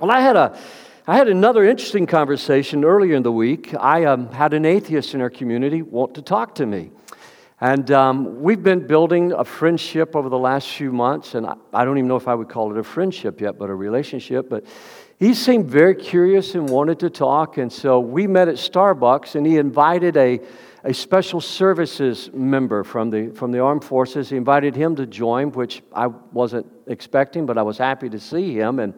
Well, I had a I had another interesting conversation earlier in the week. I um, had an atheist in our community want to talk to me. And um, we've been building a friendship over the last few months, and I, I, don't even know if I would call it a friendship yet, but a relationship. But he seemed very curious and wanted to talk, and so we met at Starbucks, and he invited a, a special services member from the, from the armed forces. He invited him to join, which I wasn't expecting, but I was happy to see him. And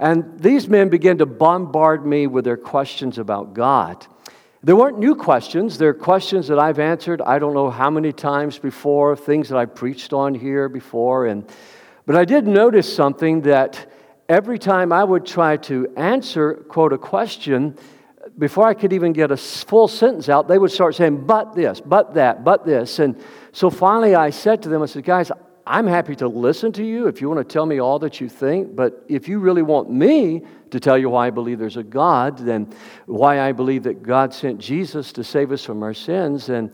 and these men began to bombard me with their questions about God. They weren't new questions. They're questions that I've answered I don't know how many times before, things that I've preached on here before. And, but I did notice something that every time I would try to answer, quote, a question, before I could even get a full sentence out, they would start saying, but this, but that, but this. And so finally I said to them, I said, guys, I'm happy to listen to you if you want to tell me all that you think, but if you really want me to tell you why I believe there's a God, then why I believe that God sent Jesus to save us from our sins, then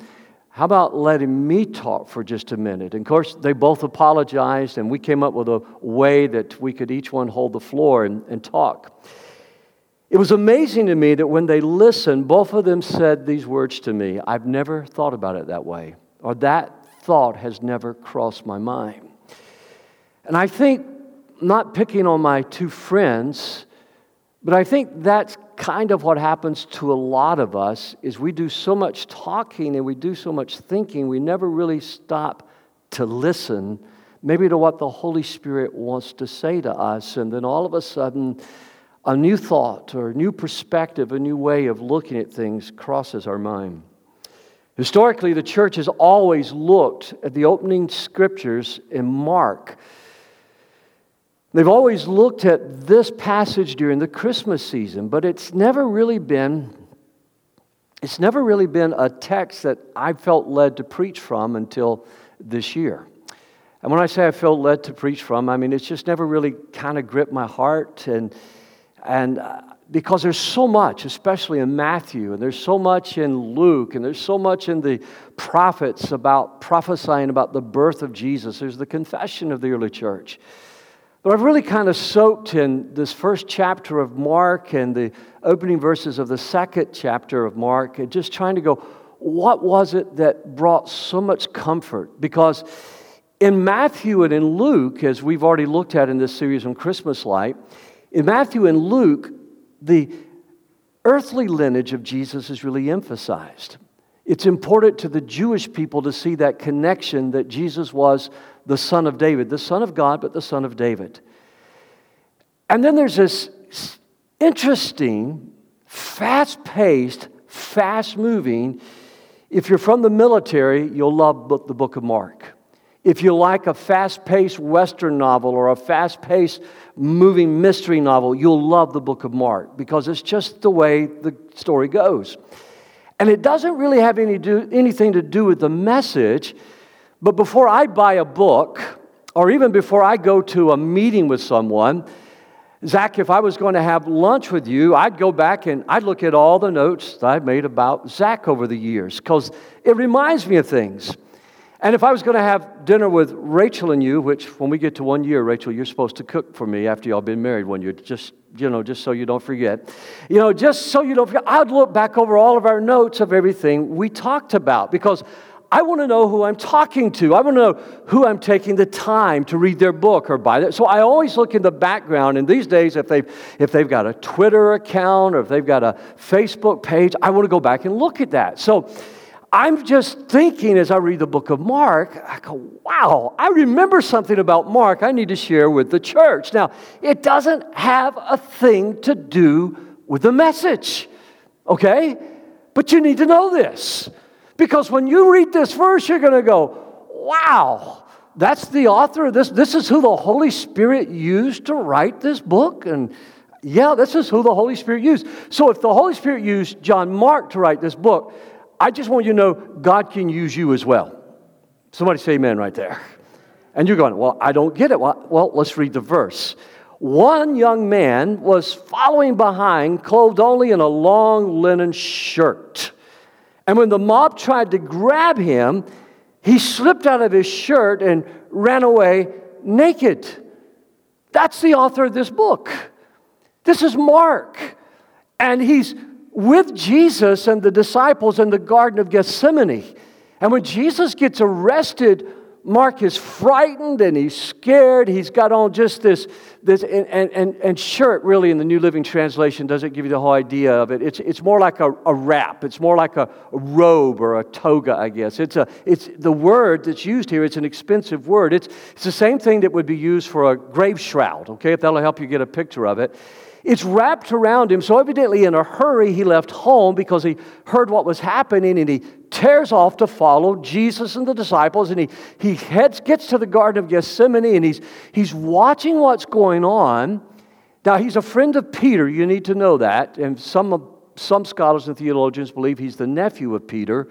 how about letting me talk for just a minute? And of course, they both apologized, and we came up with a way that we could each one hold the floor and, and talk. It was amazing to me that when they listened, both of them said these words to me I've never thought about it that way, or that thought has never crossed my mind. And I think, not picking on my two friends, but I think that's kind of what happens to a lot of us is we do so much talking and we do so much thinking, we never really stop to listen maybe to what the Holy Spirit wants to say to us. And then all of a sudden, a new thought or a new perspective, a new way of looking at things crosses our mind. Historically, the church has always looked at the opening scriptures in Mark. They've always looked at this passage during the Christmas season, but it's never really been it's never really been a text that I felt led to preach from until this year. And when I say I felt led to preach from, I mean it's just never really kind of gripped my heart and and because there's so much, especially in Matthew, and there's so much in Luke, and there's so much in the prophets about prophesying about the birth of Jesus. There's the confession of the early church. But I've really kind of soaked in this first chapter of Mark and the opening verses of the second chapter of Mark, and just trying to go, what was it that brought so much comfort? Because in Matthew and in Luke, as we've already looked at in this series on Christmas Light, in Matthew and Luke, the earthly lineage of Jesus is really emphasized. It's important to the Jewish people to see that connection that Jesus was the son of David, the son of God, but the son of David. And then there's this interesting, fast paced, fast moving. If you're from the military, you'll love the book of Mark. If you like a fast paced Western novel or a fast paced moving mystery novel, you'll love the book of Mark because it's just the way the story goes. And it doesn't really have any do, anything to do with the message, but before I buy a book, or even before I go to a meeting with someone, Zach, if I was going to have lunch with you, I'd go back and I'd look at all the notes that I've made about Zach over the years because it reminds me of things. And if I was going to have dinner with Rachel and you, which when we get to one year, Rachel, you're supposed to cook for me after y'all been married one year, just you know, just so you don't forget. You know, just so you don't forget, I'd look back over all of our notes of everything we talked about because I want to know who I'm talking to. I want to know who I'm taking the time to read their book or buy it. So I always look in the background. And these days, if they've, if they've got a Twitter account or if they've got a Facebook page, I want to go back and look at that. So I'm just thinking as I read the book of Mark, I go, wow, I remember something about Mark I need to share with the church. Now, it doesn't have a thing to do with the message, okay? But you need to know this. Because when you read this verse, you're going to go, wow, that's the author of this. This is who the Holy Spirit used to write this book. And yeah, this is who the Holy Spirit used. So if the Holy Spirit used John Mark to write this book, I just want you to know God can use you as well. Somebody say amen right there. And you're going, Well, I don't get it. Well, let's read the verse. One young man was following behind, clothed only in a long linen shirt. And when the mob tried to grab him, he slipped out of his shirt and ran away naked. That's the author of this book. This is Mark. And he's with Jesus and the disciples in the Garden of Gethsemane. And when Jesus gets arrested, Mark is frightened and he's scared. He's got on just this, this and, and, and shirt, really, in the New Living Translation doesn't give you the whole idea of it. It's, it's more like a, a wrap, it's more like a, a robe or a toga, I guess. It's, a, it's the word that's used here, it's an expensive word. It's, it's the same thing that would be used for a grave shroud, okay, if that'll help you get a picture of it. It's wrapped around him. So, evidently, in a hurry, he left home because he heard what was happening and he tears off to follow Jesus and the disciples. And he, he heads, gets to the Garden of Gethsemane and he's, he's watching what's going on. Now, he's a friend of Peter. You need to know that. And some, some scholars and theologians believe he's the nephew of Peter.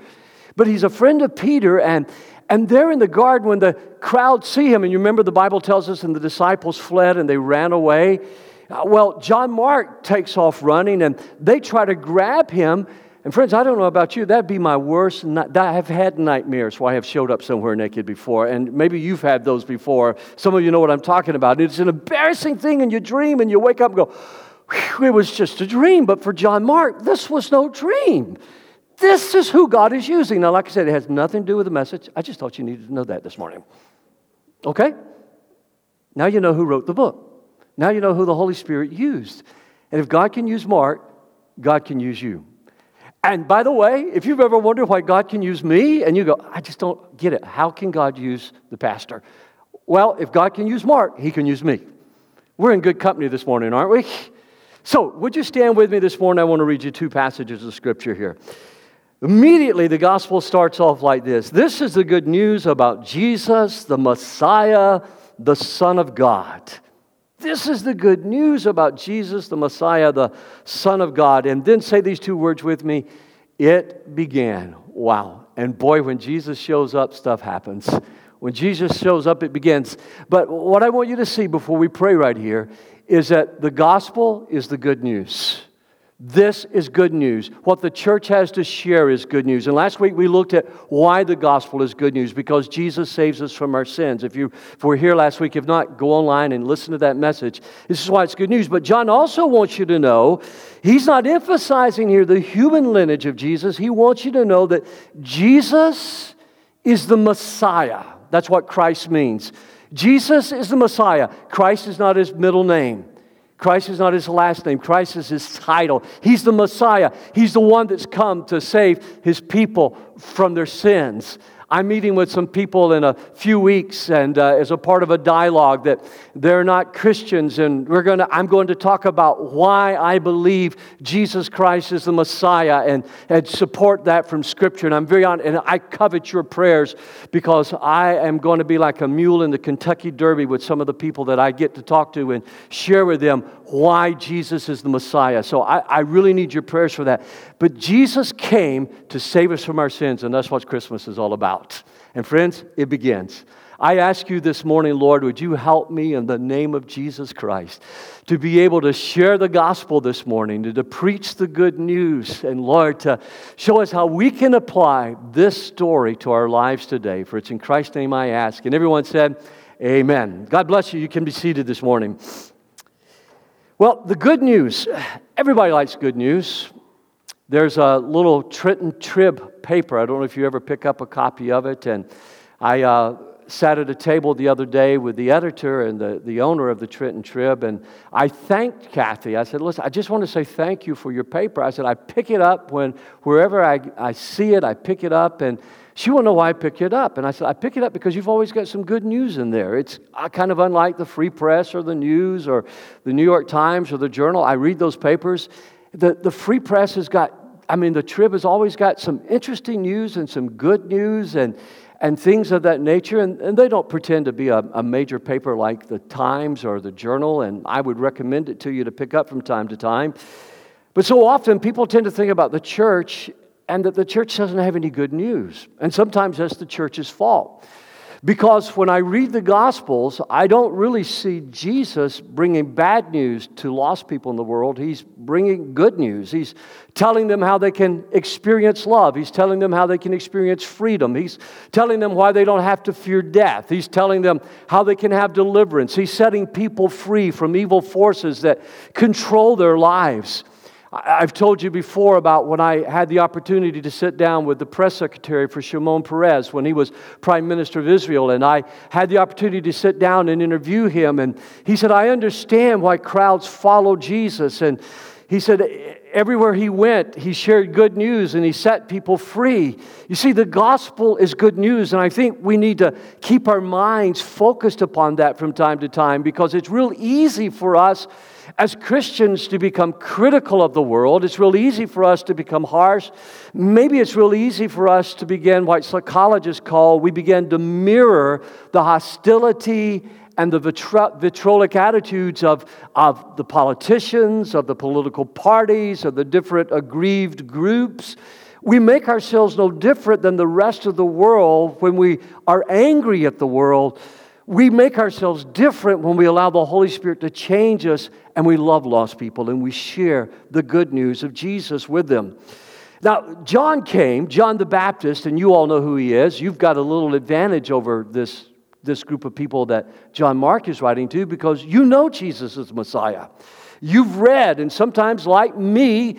But he's a friend of Peter. And, and there in the garden, when the crowd see him, and you remember the Bible tells us, and the disciples fled and they ran away. Uh, well, John Mark takes off running and they try to grab him. And friends, I don't know about you, that'd be my worst. I have had nightmares where I have showed up somewhere naked before, and maybe you've had those before. Some of you know what I'm talking about. It's an embarrassing thing in your dream, and you wake up and go, it was just a dream. But for John Mark, this was no dream. This is who God is using. Now, like I said, it has nothing to do with the message. I just thought you needed to know that this morning. Okay? Now you know who wrote the book. Now you know who the Holy Spirit used. And if God can use Mark, God can use you. And by the way, if you've ever wondered why God can use me, and you go, I just don't get it. How can God use the pastor? Well, if God can use Mark, he can use me. We're in good company this morning, aren't we? So, would you stand with me this morning? I want to read you two passages of scripture here. Immediately, the gospel starts off like this This is the good news about Jesus, the Messiah, the Son of God. This is the good news about Jesus, the Messiah, the Son of God. And then say these two words with me it began. Wow. And boy, when Jesus shows up, stuff happens. When Jesus shows up, it begins. But what I want you to see before we pray right here is that the gospel is the good news. This is good news. What the church has to share is good news. And last week we looked at why the gospel is good news because Jesus saves us from our sins. If you if were here last week, if not, go online and listen to that message. This is why it's good news. But John also wants you to know he's not emphasizing here the human lineage of Jesus. He wants you to know that Jesus is the Messiah. That's what Christ means. Jesus is the Messiah. Christ is not his middle name. Christ is not his last name. Christ is his title. He's the Messiah. He's the one that's come to save his people from their sins. I'm meeting with some people in a few weeks, and uh, as a part of a dialogue that they're not Christians, and we're to, I'm going to talk about why I believe Jesus Christ is the Messiah and, and support that from Scripture. And I'm very honest, and I covet your prayers because I am going to be like a mule in the Kentucky Derby with some of the people that I get to talk to and share with them why Jesus is the Messiah. So I, I really need your prayers for that. But Jesus came to save us from our sins, and that's what Christmas is all about. And friends, it begins. I ask you this morning, Lord, would you help me in the name of Jesus Christ to be able to share the gospel this morning, to, to preach the good news, and Lord, to show us how we can apply this story to our lives today. For it's in Christ's name I ask. And everyone said, Amen. God bless you. You can be seated this morning. Well, the good news everybody likes good news. There's a little Trenton Trib paper. I don't know if you ever pick up a copy of it. And I uh, sat at a table the other day with the editor and the, the owner of the Trenton Trib, and I thanked Kathy. I said, Listen, I just want to say thank you for your paper. I said, I pick it up when wherever I, I see it, I pick it up. And she won't know why I pick it up. And I said, I pick it up because you've always got some good news in there. It's uh, kind of unlike the Free Press or the News or the New York Times or the Journal. I read those papers. The, the Free Press has got, I mean, the Trib has always got some interesting news and some good news and, and things of that nature. And, and they don't pretend to be a, a major paper like the Times or the Journal. And I would recommend it to you to pick up from time to time. But so often people tend to think about the church and that the church doesn't have any good news. And sometimes that's the church's fault. Because when I read the Gospels, I don't really see Jesus bringing bad news to lost people in the world. He's bringing good news. He's telling them how they can experience love. He's telling them how they can experience freedom. He's telling them why they don't have to fear death. He's telling them how they can have deliverance. He's setting people free from evil forces that control their lives. I've told you before about when I had the opportunity to sit down with the press secretary for Shimon Peres when he was prime minister of Israel, and I had the opportunity to sit down and interview him. And he said, I understand why crowds follow Jesus. And he said, everywhere he went, he shared good news and he set people free. You see, the gospel is good news, and I think we need to keep our minds focused upon that from time to time because it's real easy for us as Christians to become critical of the world. It's real easy for us to become harsh. Maybe it's real easy for us to begin what psychologists call we begin to mirror the hostility and the vitriolic attitudes of, of the politicians, of the political parties, of the different aggrieved groups. We make ourselves no different than the rest of the world when we are angry at the world we make ourselves different when we allow the Holy Spirit to change us and we love lost people and we share the good news of Jesus with them. Now, John came, John the Baptist, and you all know who he is. You've got a little advantage over this, this group of people that John Mark is writing to because you know Jesus is Messiah. You've read, and sometimes, like me,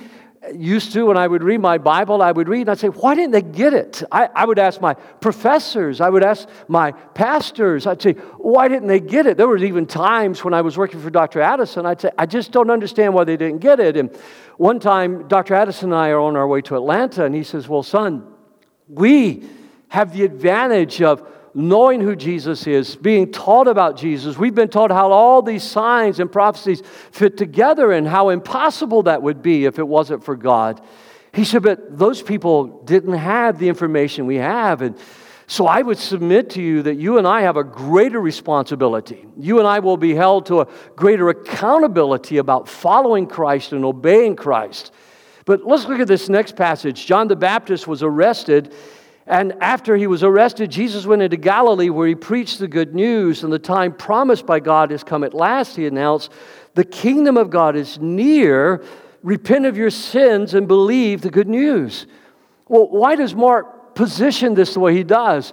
used to when I would read my Bible, I would read and I'd say, why didn't they get it? I, I, would ask my professors, I would ask my pastors, I'd say, why didn't they get it? There was even times when I was working for Dr. Addison, I'd say, I just don't understand why they didn't get it. And one time, Dr. Addison and I are on our way to Atlanta, and he says, Well, son, we have the advantage of knowing who Jesus is, being taught about Jesus. We've been taught how all these signs and prophecies fit together and how impossible that would be if it wasn't for God. He said, but those people didn't have the information we have. And so I would submit to you that you and I have a greater responsibility. You and I will be held to a greater accountability about following Christ and obeying Christ. But let's look at this next passage. John the Baptist was arrested and after he was arrested, Jesus went into Galilee where he preached the good news, and the time promised by God has come at last, he announced. The kingdom of God is near. Repent of your sins and believe the good news. Well, why does Mark position this the way he does?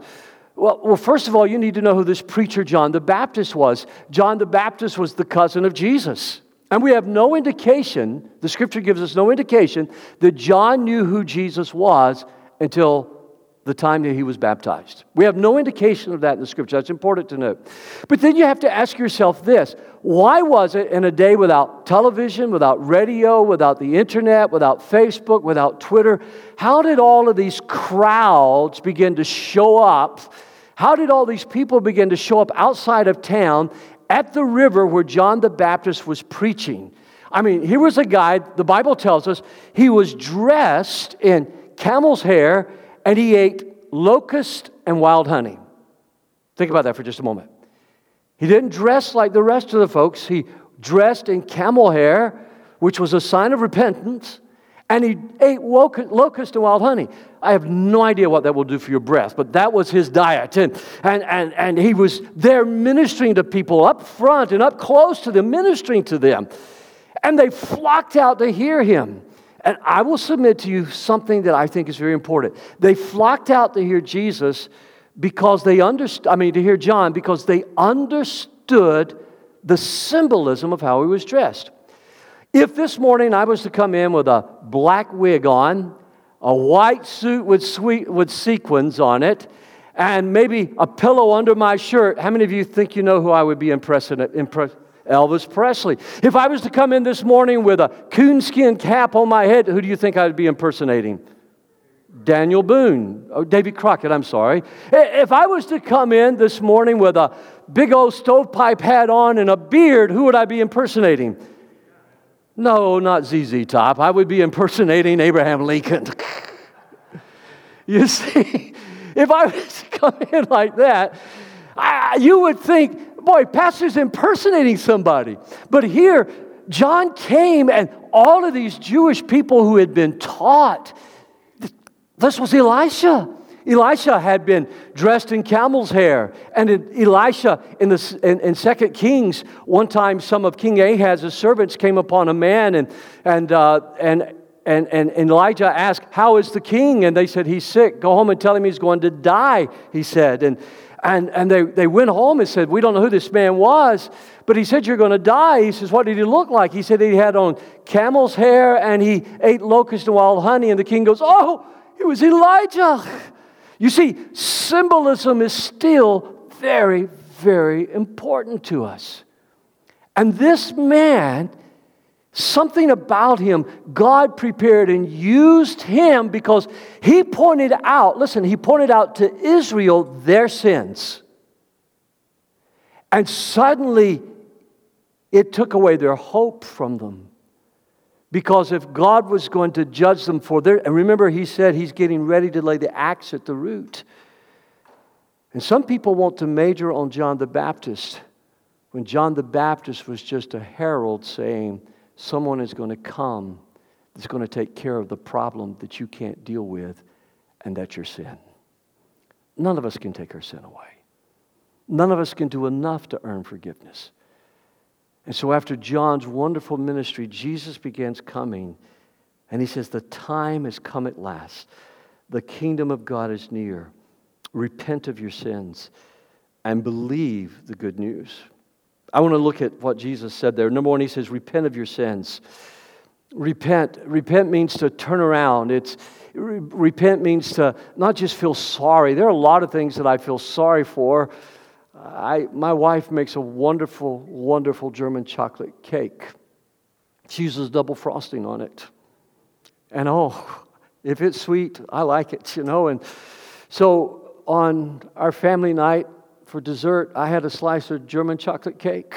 Well, well, first of all, you need to know who this preacher John the Baptist was. John the Baptist was the cousin of Jesus. And we have no indication, the scripture gives us no indication, that John knew who Jesus was until the time that he was baptized. We have no indication of that in the scripture. That's important to note. But then you have to ask yourself this why was it in a day without television, without radio, without the internet, without Facebook, without Twitter, how did all of these crowds begin to show up? How did all these people begin to show up outside of town at the river where John the Baptist was preaching? I mean, here was a guy, the Bible tells us, he was dressed in camel's hair and he ate locust and wild honey. Think about that for just a moment. He didn't dress like the rest of the folks. He dressed in camel hair, which was a sign of repentance, and he ate locust and wild honey. I have no idea what that will do for your breath, but that was his diet. And, and, and, and he was there ministering to people up front and up close to them, ministering to them. And they flocked out to hear him. And I will submit to you something that I think is very important. They flocked out to hear Jesus because they understood, I mean, to hear John because they understood the symbolism of how he was dressed. If this morning I was to come in with a black wig on, a white suit with, sweet, with sequins on it, and maybe a pillow under my shirt, how many of you think you know who I would be impressing, impress, Elvis Presley. If I was to come in this morning with a coonskin cap on my head, who do you think I would be impersonating? Daniel Boone, oh, Davy Crockett, I'm sorry. If I was to come in this morning with a big old stovepipe hat on and a beard, who would I be impersonating? No, not ZZ Top. I would be impersonating Abraham Lincoln. you see, if I was to come in like that, I, you would think boy, pastor's impersonating somebody. But here, John came and all of these Jewish people who had been taught, this was Elisha. Elisha had been dressed in camel's hair. And Elisha, in, the, in, in 2 Kings, one time some of King Ahaz's servants came upon a man, and, and, uh, and, and, and Elijah asked, How is the king? And they said, He's sick. Go home and tell him he's going to die, he said. And, and, and they, they went home and said, We don't know who this man was, but he said, You're going to die. He says, What did he look like? He said he had on camel's hair and he ate locust and wild honey. And the king goes, Oh, it was Elijah. You see, symbolism is still very, very important to us. And this man, something about him, God prepared and used him because he pointed out, listen, he pointed out to Israel their sins. And suddenly, it took away their hope from them. Because if God was going to judge them for their, and remember, he said he's getting ready to lay the axe at the root. And some people want to major on John the Baptist when John the Baptist was just a herald saying, someone is going to come that's going to take care of the problem that you can't deal with, and that's your sin. None of us can take our sin away. None of us can do enough to earn forgiveness. And so, after John's wonderful ministry, Jesus begins coming, and he says, The time has come at last. The kingdom of God is near. Repent of your sins and believe the good news. I want to look at what Jesus said there. Number one, he says, Repent of your sins. Repent. Repent means to turn around. It's, repent means to not just feel sorry. There are a lot of things that I feel sorry for. I, my wife makes a wonderful, wonderful German chocolate cake. She uses double frosting on it. And oh, if it's sweet, I like it, you know. And so on our family night for dessert, I had a slice of German chocolate cake.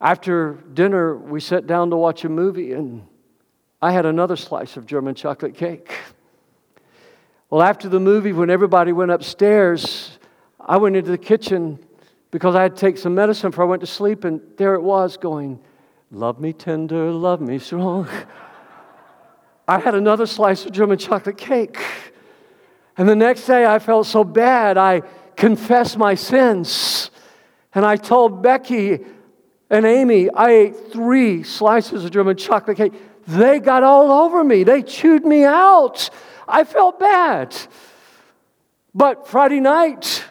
After dinner, we sat down to watch a movie, and I had another slice of German chocolate cake. Well, after the movie, when everybody went upstairs, I went into the kitchen because I had to take some medicine before I went to sleep, and there it was going, Love me tender, love me strong. I had another slice of German chocolate cake. And the next day I felt so bad, I confessed my sins. And I told Becky and Amy, I ate three slices of German chocolate cake. They got all over me, they chewed me out. I felt bad. But Friday night,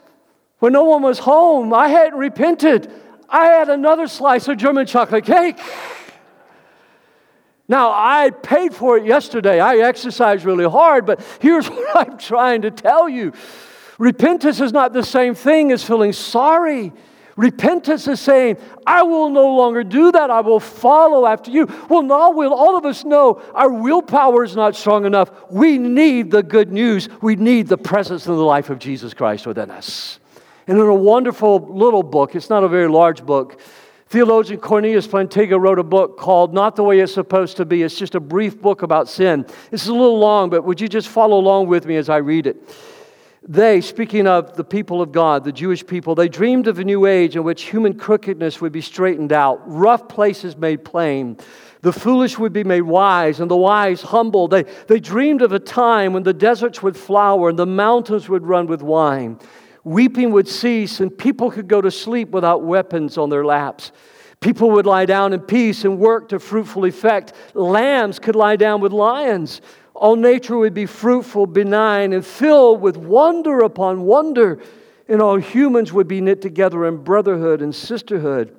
when no one was home, I hadn't repented. I had another slice of German chocolate cake. Now, I paid for it yesterday. I exercised really hard, but here's what I'm trying to tell you repentance is not the same thing as feeling sorry. Repentance is saying, I will no longer do that. I will follow after you. Well, now we'll all of us know our willpower is not strong enough. We need the good news. We need the presence and the life of Jesus Christ within us. And in a wonderful little book, it's not a very large book, theologian Cornelius Plantinga wrote a book called Not the Way It's Supposed to Be. It's just a brief book about sin. It's a little long, but would you just follow along with me as I read it? They, speaking of the people of God, the Jewish people, they dreamed of a new age in which human crookedness would be straightened out, rough places made plain. The foolish would be made wise, and the wise humble. They, they dreamed of a time when the deserts would flower and the mountains would run with wine. Weeping would cease, and people could go to sleep without weapons on their laps. People would lie down in peace and work to fruitful effect. Lambs could lie down with lions. All nature would be fruitful, benign, and filled with wonder upon wonder. And all humans would be knit together in brotherhood and sisterhood.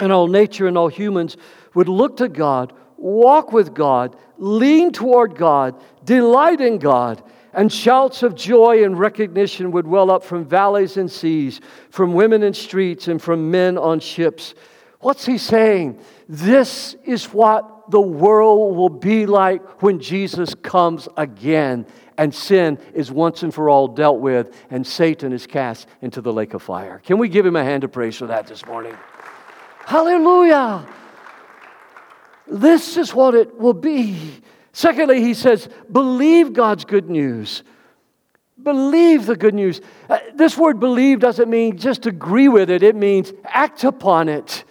And all nature and all humans would look to God, walk with God, lean toward God, delight in God and shouts of joy and recognition would well up from valleys and seas, from women in streets, and from men on ships. What's he saying? This is what the world will be like when Jesus comes again and sin is once and for all dealt with and Satan is cast into the lake of fire. Can we give him a hand of praise for that this morning? Hallelujah! This is what it will be. Secondly, he says, believe God's good news. Believe the good news. Uh, this word believe doesn't mean just agree with it, it means act upon it.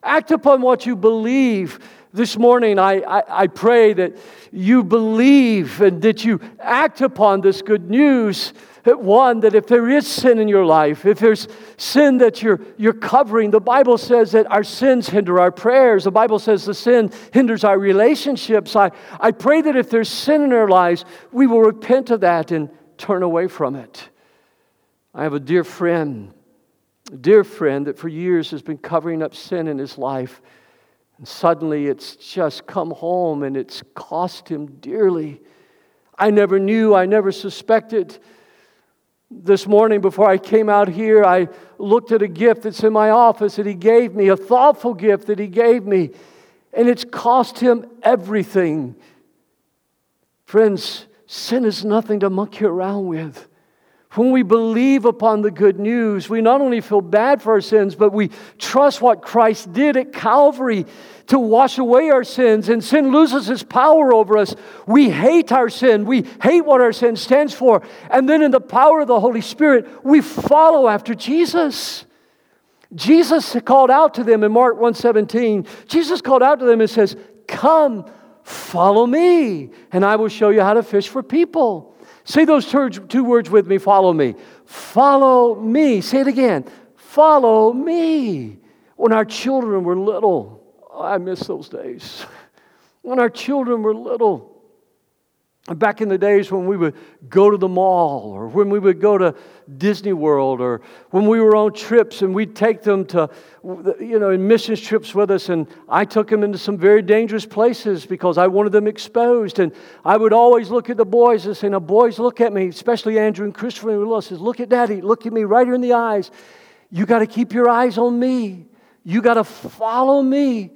Act upon what you believe. This morning, I, I, I, pray that you believe and that you act upon this good news. One, that if there is sin in your life, if there's sin that you're, you're covering, the Bible says that our sins hinder our prayers. The Bible says the sin hinders our relationships. I, I pray that if there's sin in our lives, we will repent of that and turn away from it. I have a dear friend, a dear friend that for years has been covering up sin in his life. And suddenly it's just come home and it's cost him dearly. I never knew, I never suspected. This morning, before I came out here, I looked at a gift that's in my office that he gave me, a thoughtful gift that he gave me, and it's cost him everything. Friends, sin is nothing to monkey around with. When we believe upon the good news, we not only feel bad for our sins, but we trust what Christ did at Calvary to wash away our sins, and sin loses its power over us. We hate our sin. We hate what our sin stands for. And then, in the power of the Holy Spirit, we follow after Jesus. Jesus called out to them in Mark 1:17. Jesus called out to them and says, "Come, follow me, and I will show you how to fish for people." Say those two words with me follow me. Follow me. Say it again. Follow me. When our children were little, oh, I miss those days. When our children were little, Back in the days when we would go to the mall or when we would go to Disney World or when we were on trips and we'd take them to, you know, in missions trips with us. And I took them into some very dangerous places because I wanted them exposed. And I would always look at the boys and say, Now, boys, look at me, especially Andrew and Christopher and Willis says, Look at daddy, look at me right here in the eyes. You got to keep your eyes on me. You got to follow me.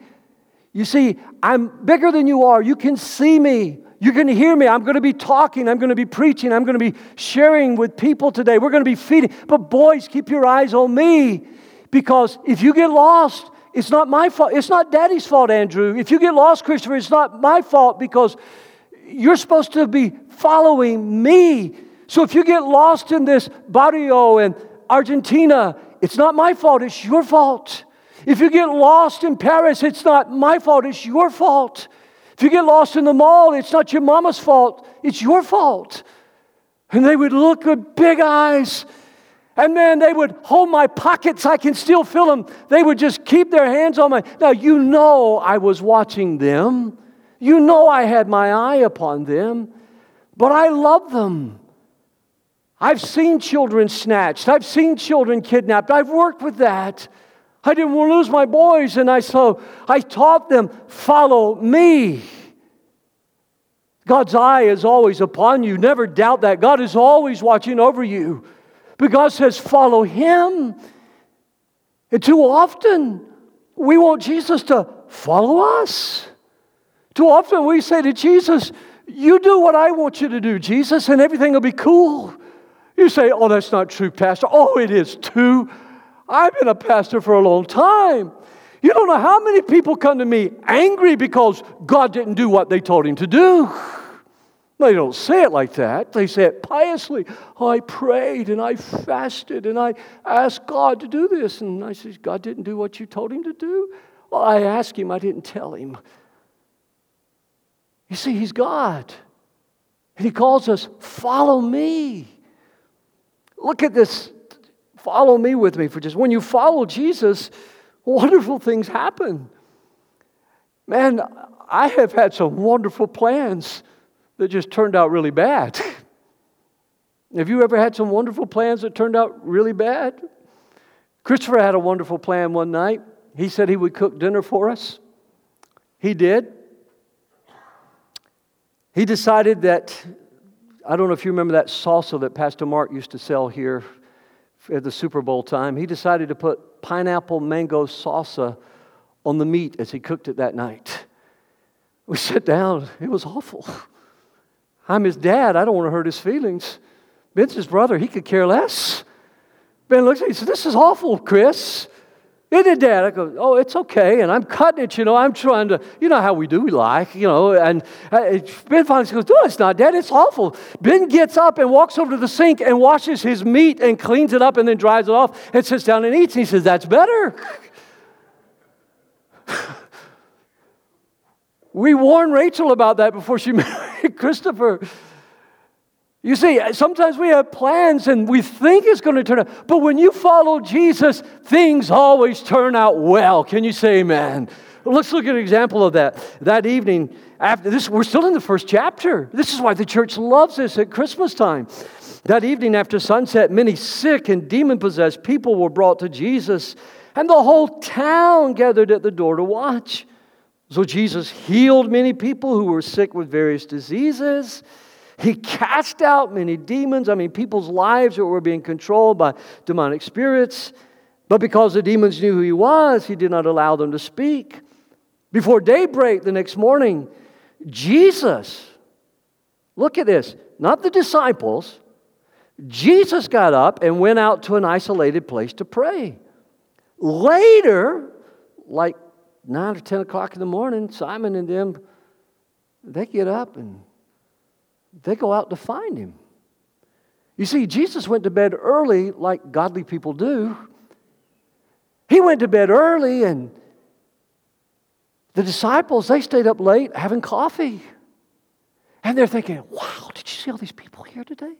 You see, I'm bigger than you are. You can see me. Going to hear me. I'm going to be talking. I'm going to be preaching. I'm going to be sharing with people today. We're going to be feeding. But, boys, keep your eyes on me because if you get lost, it's not my fault. It's not daddy's fault, Andrew. If you get lost, Christopher, it's not my fault because you're supposed to be following me. So if you get lost in this barrio in Argentina, it's not my fault, it's your fault. If you get lost in Paris, it's not my fault, it's your fault. If you get lost in the mall, it's not your mama's fault, it's your fault. And they would look with big eyes. And man, they would hold my pockets. I can still feel them. They would just keep their hands on my. Now, you know I was watching them. You know I had my eye upon them. But I love them. I've seen children snatched. I've seen children kidnapped. I've worked with that. I didn't want to lose my boys, and I so I taught them, follow me. God's eye is always upon you. Never doubt that. God is always watching over you. But God says, follow him. And too often, we want Jesus to follow us. Too often, we say to Jesus, You do what I want you to do, Jesus, and everything will be cool. You say, Oh, that's not true, Pastor. Oh, it is too I've been a pastor for a long time. You don't know how many people come to me angry because God didn't do what they told him to do. They don't say it like that. They say it piously. Oh, I prayed and I fasted and I asked God to do this. And I said, God didn't do what you told him to do? Well, I asked him, I didn't tell him. You see, he's God. And he calls us, follow me. Look at this Follow me with me for just when you follow Jesus, wonderful things happen. Man, I have had some wonderful plans that just turned out really bad. have you ever had some wonderful plans that turned out really bad? Christopher had a wonderful plan one night. He said he would cook dinner for us. He did. He decided that, I don't know if you remember that salsa that Pastor Mark used to sell here at the Super Bowl time, he decided to put pineapple mango salsa on the meat as he cooked it that night. We sat down. It was awful. I'm his dad. I don't want to hurt his feelings. Ben's his brother. He could care less. Ben looks at me and says, This is awful, Chris. It, Dad? I go, oh, it's okay. And I'm cutting it, you know. I'm trying to, you know how we do, we like, you know. And uh, Ben finally goes, no, it's not, Dad. It's awful. Ben gets up and walks over to the sink and washes his meat and cleans it up and then dries it off and sits down and eats. And he says, that's better. We warned Rachel about that before she married Christopher. You see, sometimes we have plans and we think it's going to turn out, but when you follow Jesus, things always turn out well. Can you say amen? Let's look at an example of that. That evening, after this, we're still in the first chapter. This is why the church loves this at Christmas time. That evening after sunset, many sick and demon possessed people were brought to Jesus, and the whole town gathered at the door to watch. So Jesus healed many people who were sick with various diseases. He cast out many demons. I mean, people's lives were being controlled by demonic spirits. But because the demons knew who he was, he did not allow them to speak. Before daybreak the next morning, Jesus, look at this, not the disciples, Jesus got up and went out to an isolated place to pray. Later, like 9 or 10 o'clock in the morning, Simon and them, they get up and they go out to find him. You see, Jesus went to bed early like godly people do. He went to bed early, and the disciples, they stayed up late having coffee. And they're thinking, wow, did you see all these people here today?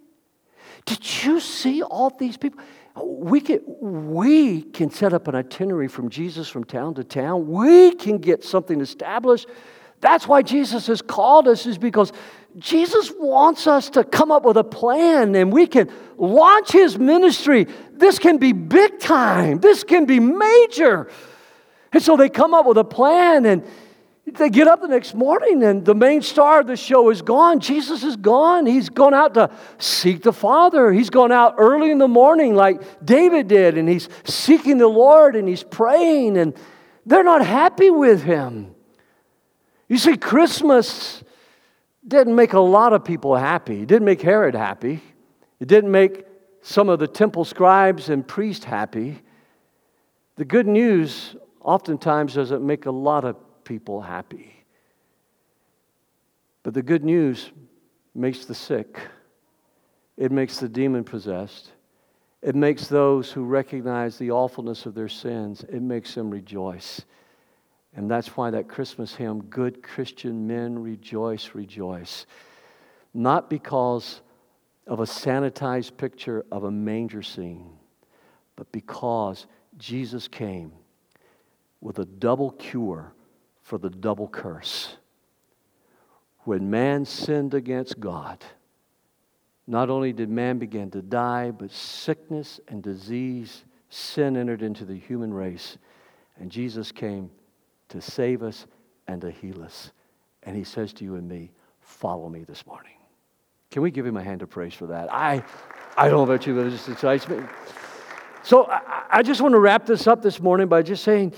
Did you see all these people? We can, we can set up an itinerary from Jesus from town to town. We can get something established. That's why Jesus has called us, is because Jesus wants us to come up with a plan and we can launch his ministry. This can be big time, this can be major. And so they come up with a plan and they get up the next morning and the main star of the show is gone. Jesus is gone. He's gone out to seek the Father. He's gone out early in the morning like David did and he's seeking the Lord and he's praying and they're not happy with him. You see, Christmas didn't make a lot of people happy. It didn't make Herod happy. It didn't make some of the temple scribes and priests happy. The good news oftentimes doesn't make a lot of people happy. But the good news makes the sick, it makes the demon possessed, it makes those who recognize the awfulness of their sins, it makes them rejoice. And that's why that Christmas hymn, Good Christian Men Rejoice, Rejoice. Not because of a sanitized picture of a manger scene, but because Jesus came with a double cure for the double curse. When man sinned against God, not only did man begin to die, but sickness and disease, sin entered into the human race. And Jesus came to save us and to heal us. And he says to you and me, Follow me this morning. Can we give him a hand of praise for that? I, I don't know about you, but it just excites me. So I, I just want to wrap this up this morning by just saying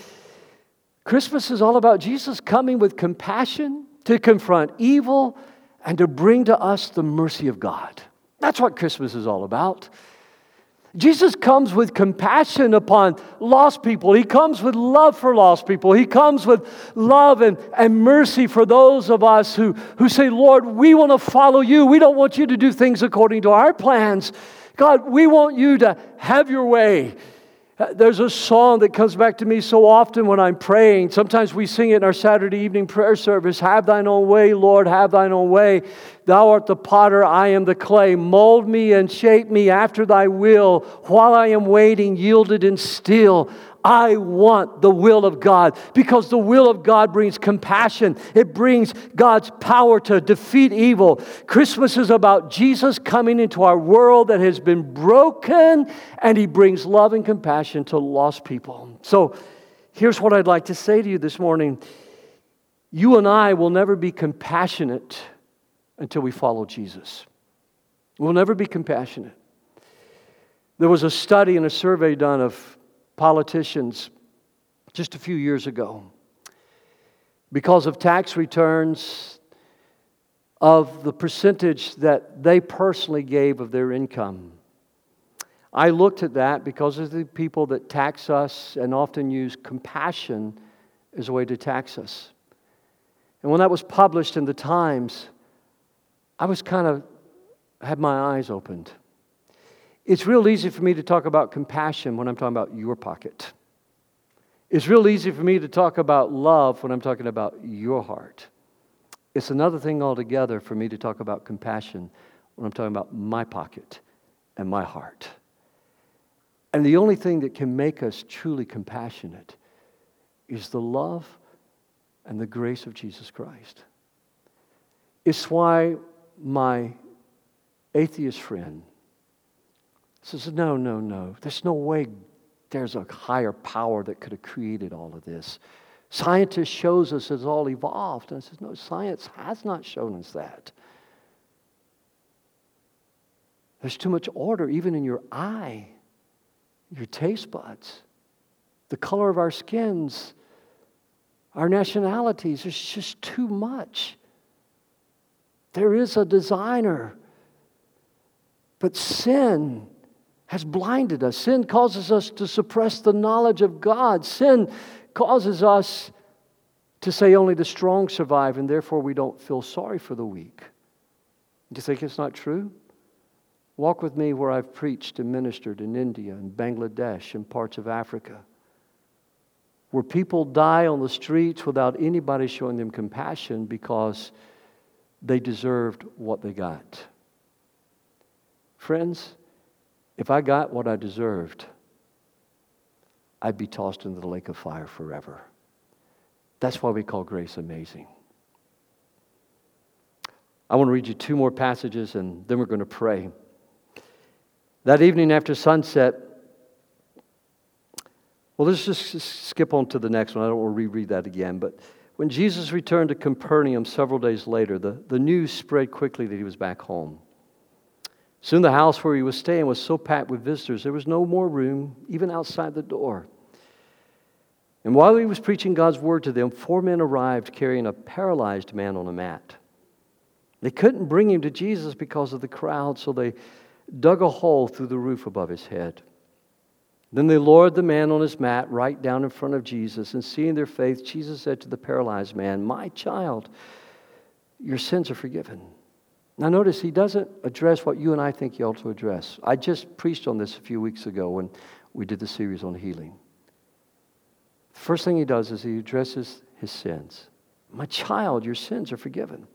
Christmas is all about Jesus coming with compassion to confront evil and to bring to us the mercy of God. That's what Christmas is all about. Jesus comes with compassion upon lost people. He comes with love for lost people. He comes with love and, and mercy for those of us who, who say, Lord, we want to follow you. We don't want you to do things according to our plans. God, we want you to have your way. Uh, there's a song that comes back to me so often when I'm praying. Sometimes we sing it in our Saturday evening prayer service Have thine own way, Lord, have thine own way. Thou art the potter, I am the clay. Mold me and shape me after thy will. While I am waiting, yielded and still, I want the will of God because the will of God brings compassion. It brings God's power to defeat evil. Christmas is about Jesus coming into our world that has been broken and he brings love and compassion to lost people. So here's what I'd like to say to you this morning. You and I will never be compassionate until we follow Jesus. We'll never be compassionate. There was a study and a survey done of politicians just a few years ago because of tax returns of the percentage that they personally gave of their income. I looked at that because of the people that tax us and often use compassion as a way to tax us. And when that was published in the Times, I was kind of had my eyes opened. It's real easy for me to talk about compassion when I'm talking about your pocket. It's real easy for me to talk about love when I'm talking about your heart. It's another thing altogether for me to talk about compassion when I'm talking about my pocket and my heart. And the only thing that can make us truly compassionate is the love and the grace of Jesus Christ. It's why my atheist friend says, No, no, no. There's no way there's a higher power that could have created all of this. Scientists shows us it's all evolved. And I says, No, science has not shown us that. There's too much order, even in your eye, your taste buds, the color of our skins, our nationalities. There's just too much. There is a designer. But sin has blinded us. Sin causes us to suppress the knowledge of God. Sin causes us to say only the strong survive, and therefore we don't feel sorry for the weak. Do you think it's not true? Walk with me where I've preached and ministered in India and Bangladesh and parts of Africa, where people die on the streets without anybody showing them compassion because they deserved what they got. Friends, if I got what I deserved, I'd be tossed into the lake of fire forever. That's why we call grace amazing. I want to read you two more passages and then we're going to pray. That evening after sunset, well, let's just skip on to the next one. I don't want to reread that again. But when Jesus returned to Capernaum several days later, the, the news spread quickly that he was back home. Soon the house where he was staying was so packed with visitors, there was no more room, even outside the door. And while he was preaching God's word to them, four men arrived carrying a paralyzed man on a mat. They couldn't bring him to Jesus because of the crowd, so they dug a hole through the roof above his head. Then they lowered the man on his mat right down in front of Jesus, and seeing their faith, Jesus said to the paralyzed man, My child, your sins are forgiven. Now, notice he doesn't address what you and I think he ought to address. I just preached on this a few weeks ago when we did the series on healing. The first thing he does is he addresses his sins. My child, your sins are forgiven.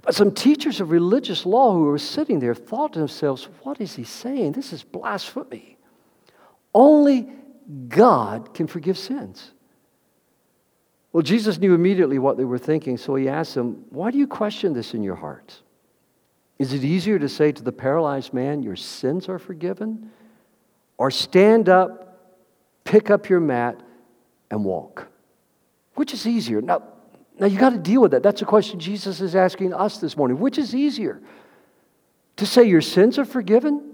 But some teachers of religious law who were sitting there thought to themselves, What is he saying? This is blasphemy. Only God can forgive sins. Well, Jesus knew immediately what they were thinking, so he asked them, Why do you question this in your hearts? Is it easier to say to the paralyzed man, Your sins are forgiven? Or stand up, pick up your mat, and walk? Which is easier? Now, now, you got to deal with that. That's a question Jesus is asking us this morning. Which is easier? To say your sins are forgiven?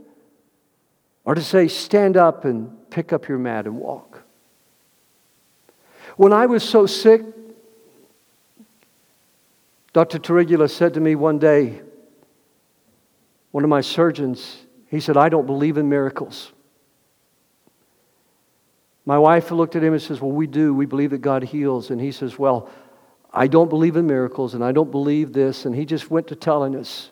Or to say, stand up and pick up your mat and walk? When I was so sick, Dr. Tarigula said to me one day, one of my surgeons, he said, I don't believe in miracles. My wife looked at him and says, Well, we do. We believe that God heals. And he says, Well, I don't believe in miracles and I don't believe this. And he just went to telling us.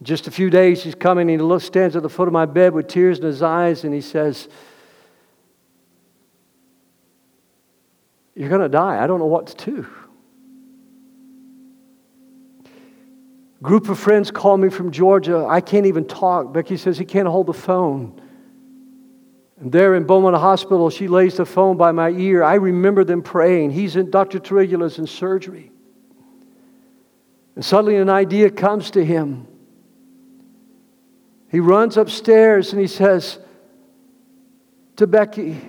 Just a few days, he's coming and he looks, stands at the foot of my bed with tears in his eyes and he says, You're going to die. I don't know what to do. Group of friends call me from Georgia. I can't even talk. Becky says he can't hold the phone. And there in Beaumont Hospital, she lays the phone by my ear. I remember them praying. He's in Dr. Tarigula's in surgery. And suddenly an idea comes to him. He runs upstairs and he says to Becky,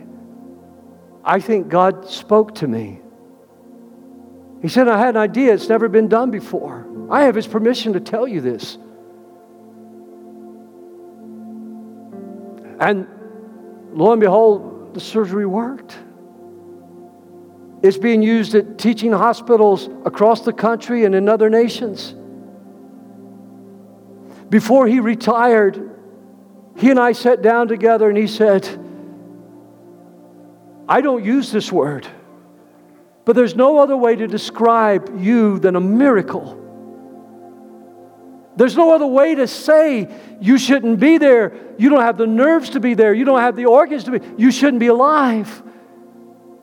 I think God spoke to me. He said, I had an idea. It's never been done before. I have his permission to tell you this. And lo and behold, the surgery worked. It's being used at teaching hospitals across the country and in other nations. Before he retired, he and I sat down together and he said, I don't use this word, but there's no other way to describe you than a miracle. There's no other way to say you shouldn't be there. You don't have the nerves to be there. You don't have the organs to be. You shouldn't be alive.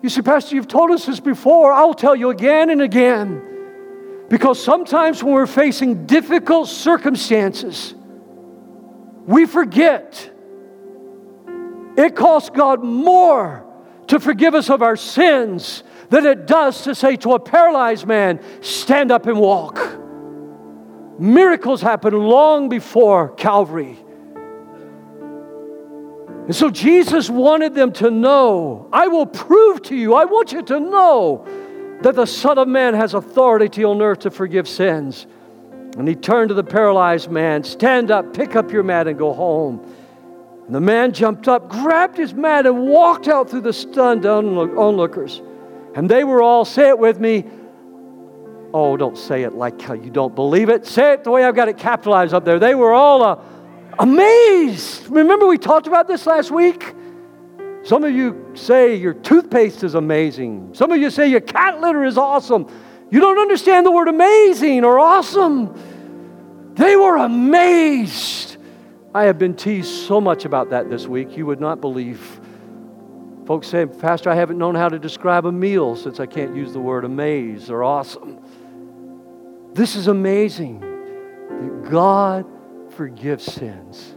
You see, Pastor, you've told us this before. I'll tell you again and again. Because sometimes when we're facing difficult circumstances, we forget it costs God more to forgive us of our sins than it does to say to a paralyzed man, stand up and walk. Miracles happen long before Calvary. And so Jesus wanted them to know I will prove to you, I want you to know that the Son of Man has authority on earth to forgive sins. And he turned to the paralyzed man Stand up, pick up your mat, and go home. And the man jumped up, grabbed his mat, and walked out through the stunned onlookers. And they were all, say it with me. Oh, don't say it like you don't believe it. Say it the way I've got it capitalized up there. They were all uh, amazed. Remember, we talked about this last week? Some of you say your toothpaste is amazing. Some of you say your cat litter is awesome. You don't understand the word amazing or awesome. They were amazed. I have been teased so much about that this week, you would not believe. Folks say, Pastor, I haven't known how to describe a meal since I can't use the word amaze or awesome. This is amazing that God forgives sins.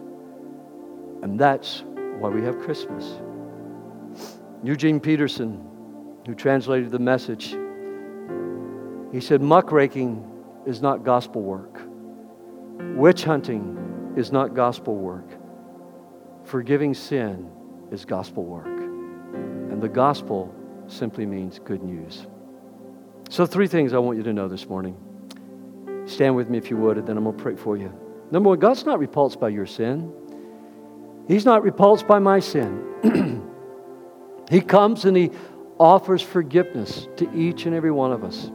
And that's why we have Christmas. Eugene Peterson, who translated the message, he said, Muckraking is not gospel work. Witch hunting is not gospel work. Forgiving sin is gospel work. And the gospel simply means good news. So, three things I want you to know this morning. Stand with me if you would, and then I'm going to pray for you. Number one, God's not repulsed by your sin, He's not repulsed by my sin. He comes and He offers forgiveness to each and every one of us.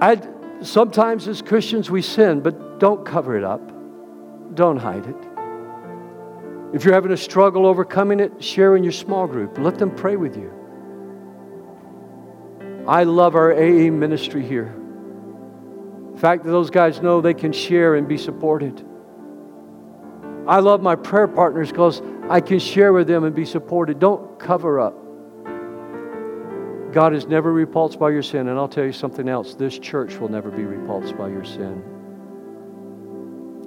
i sometimes as Christians we sin, but don't cover it up, don't hide it. If you're having a struggle overcoming it, share in your small group. Let them pray with you. I love our AA ministry here. The fact that those guys know they can share and be supported. I love my prayer partners because I can share with them and be supported. Don't cover up. God is never repulsed by your sin. And I'll tell you something else this church will never be repulsed by your sin.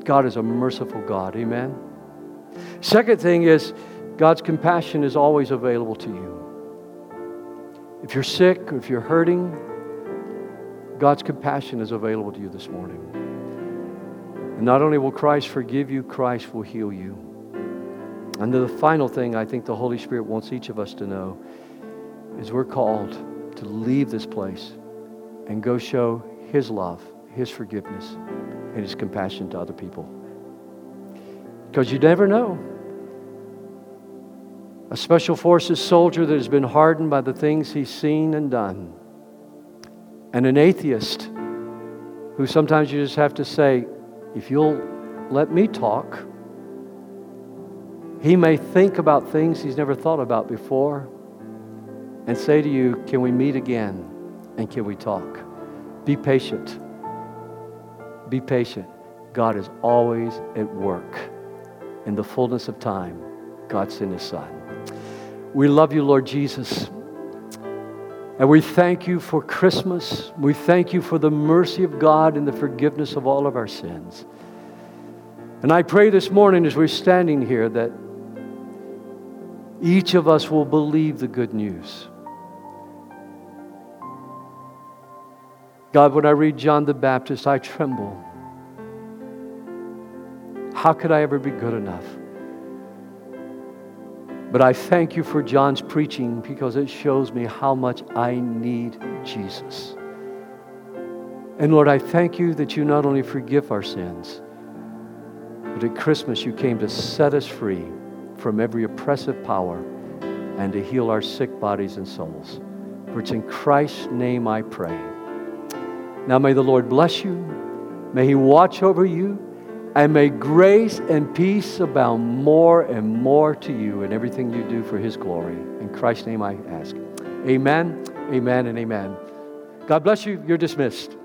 God is a merciful God. Amen. Second thing is, God's compassion is always available to you. If you're sick or if you're hurting, God's compassion is available to you this morning. And not only will Christ forgive you, Christ will heal you. And the final thing I think the Holy Spirit wants each of us to know is we're called to leave this place and go show His love, His forgiveness, and His compassion to other people. Because you never know. A special forces soldier that has been hardened by the things he's seen and done, and an atheist who sometimes you just have to say, if you'll let me talk, he may think about things he's never thought about before and say to you, Can we meet again? And can we talk? Be patient. Be patient. God is always at work. In the fullness of time, God sent His Son. We love you, Lord Jesus. And we thank you for Christmas. We thank you for the mercy of God and the forgiveness of all of our sins. And I pray this morning as we're standing here that each of us will believe the good news. God, when I read John the Baptist, I tremble. How could I ever be good enough? But I thank you for John's preaching because it shows me how much I need Jesus. And Lord, I thank you that you not only forgive our sins, but at Christmas you came to set us free from every oppressive power and to heal our sick bodies and souls. For it's in Christ's name I pray. Now may the Lord bless you. May he watch over you and may grace and peace abound more and more to you in everything you do for His glory. In Christ's name I ask. Amen, amen, and amen. God bless you. You're dismissed.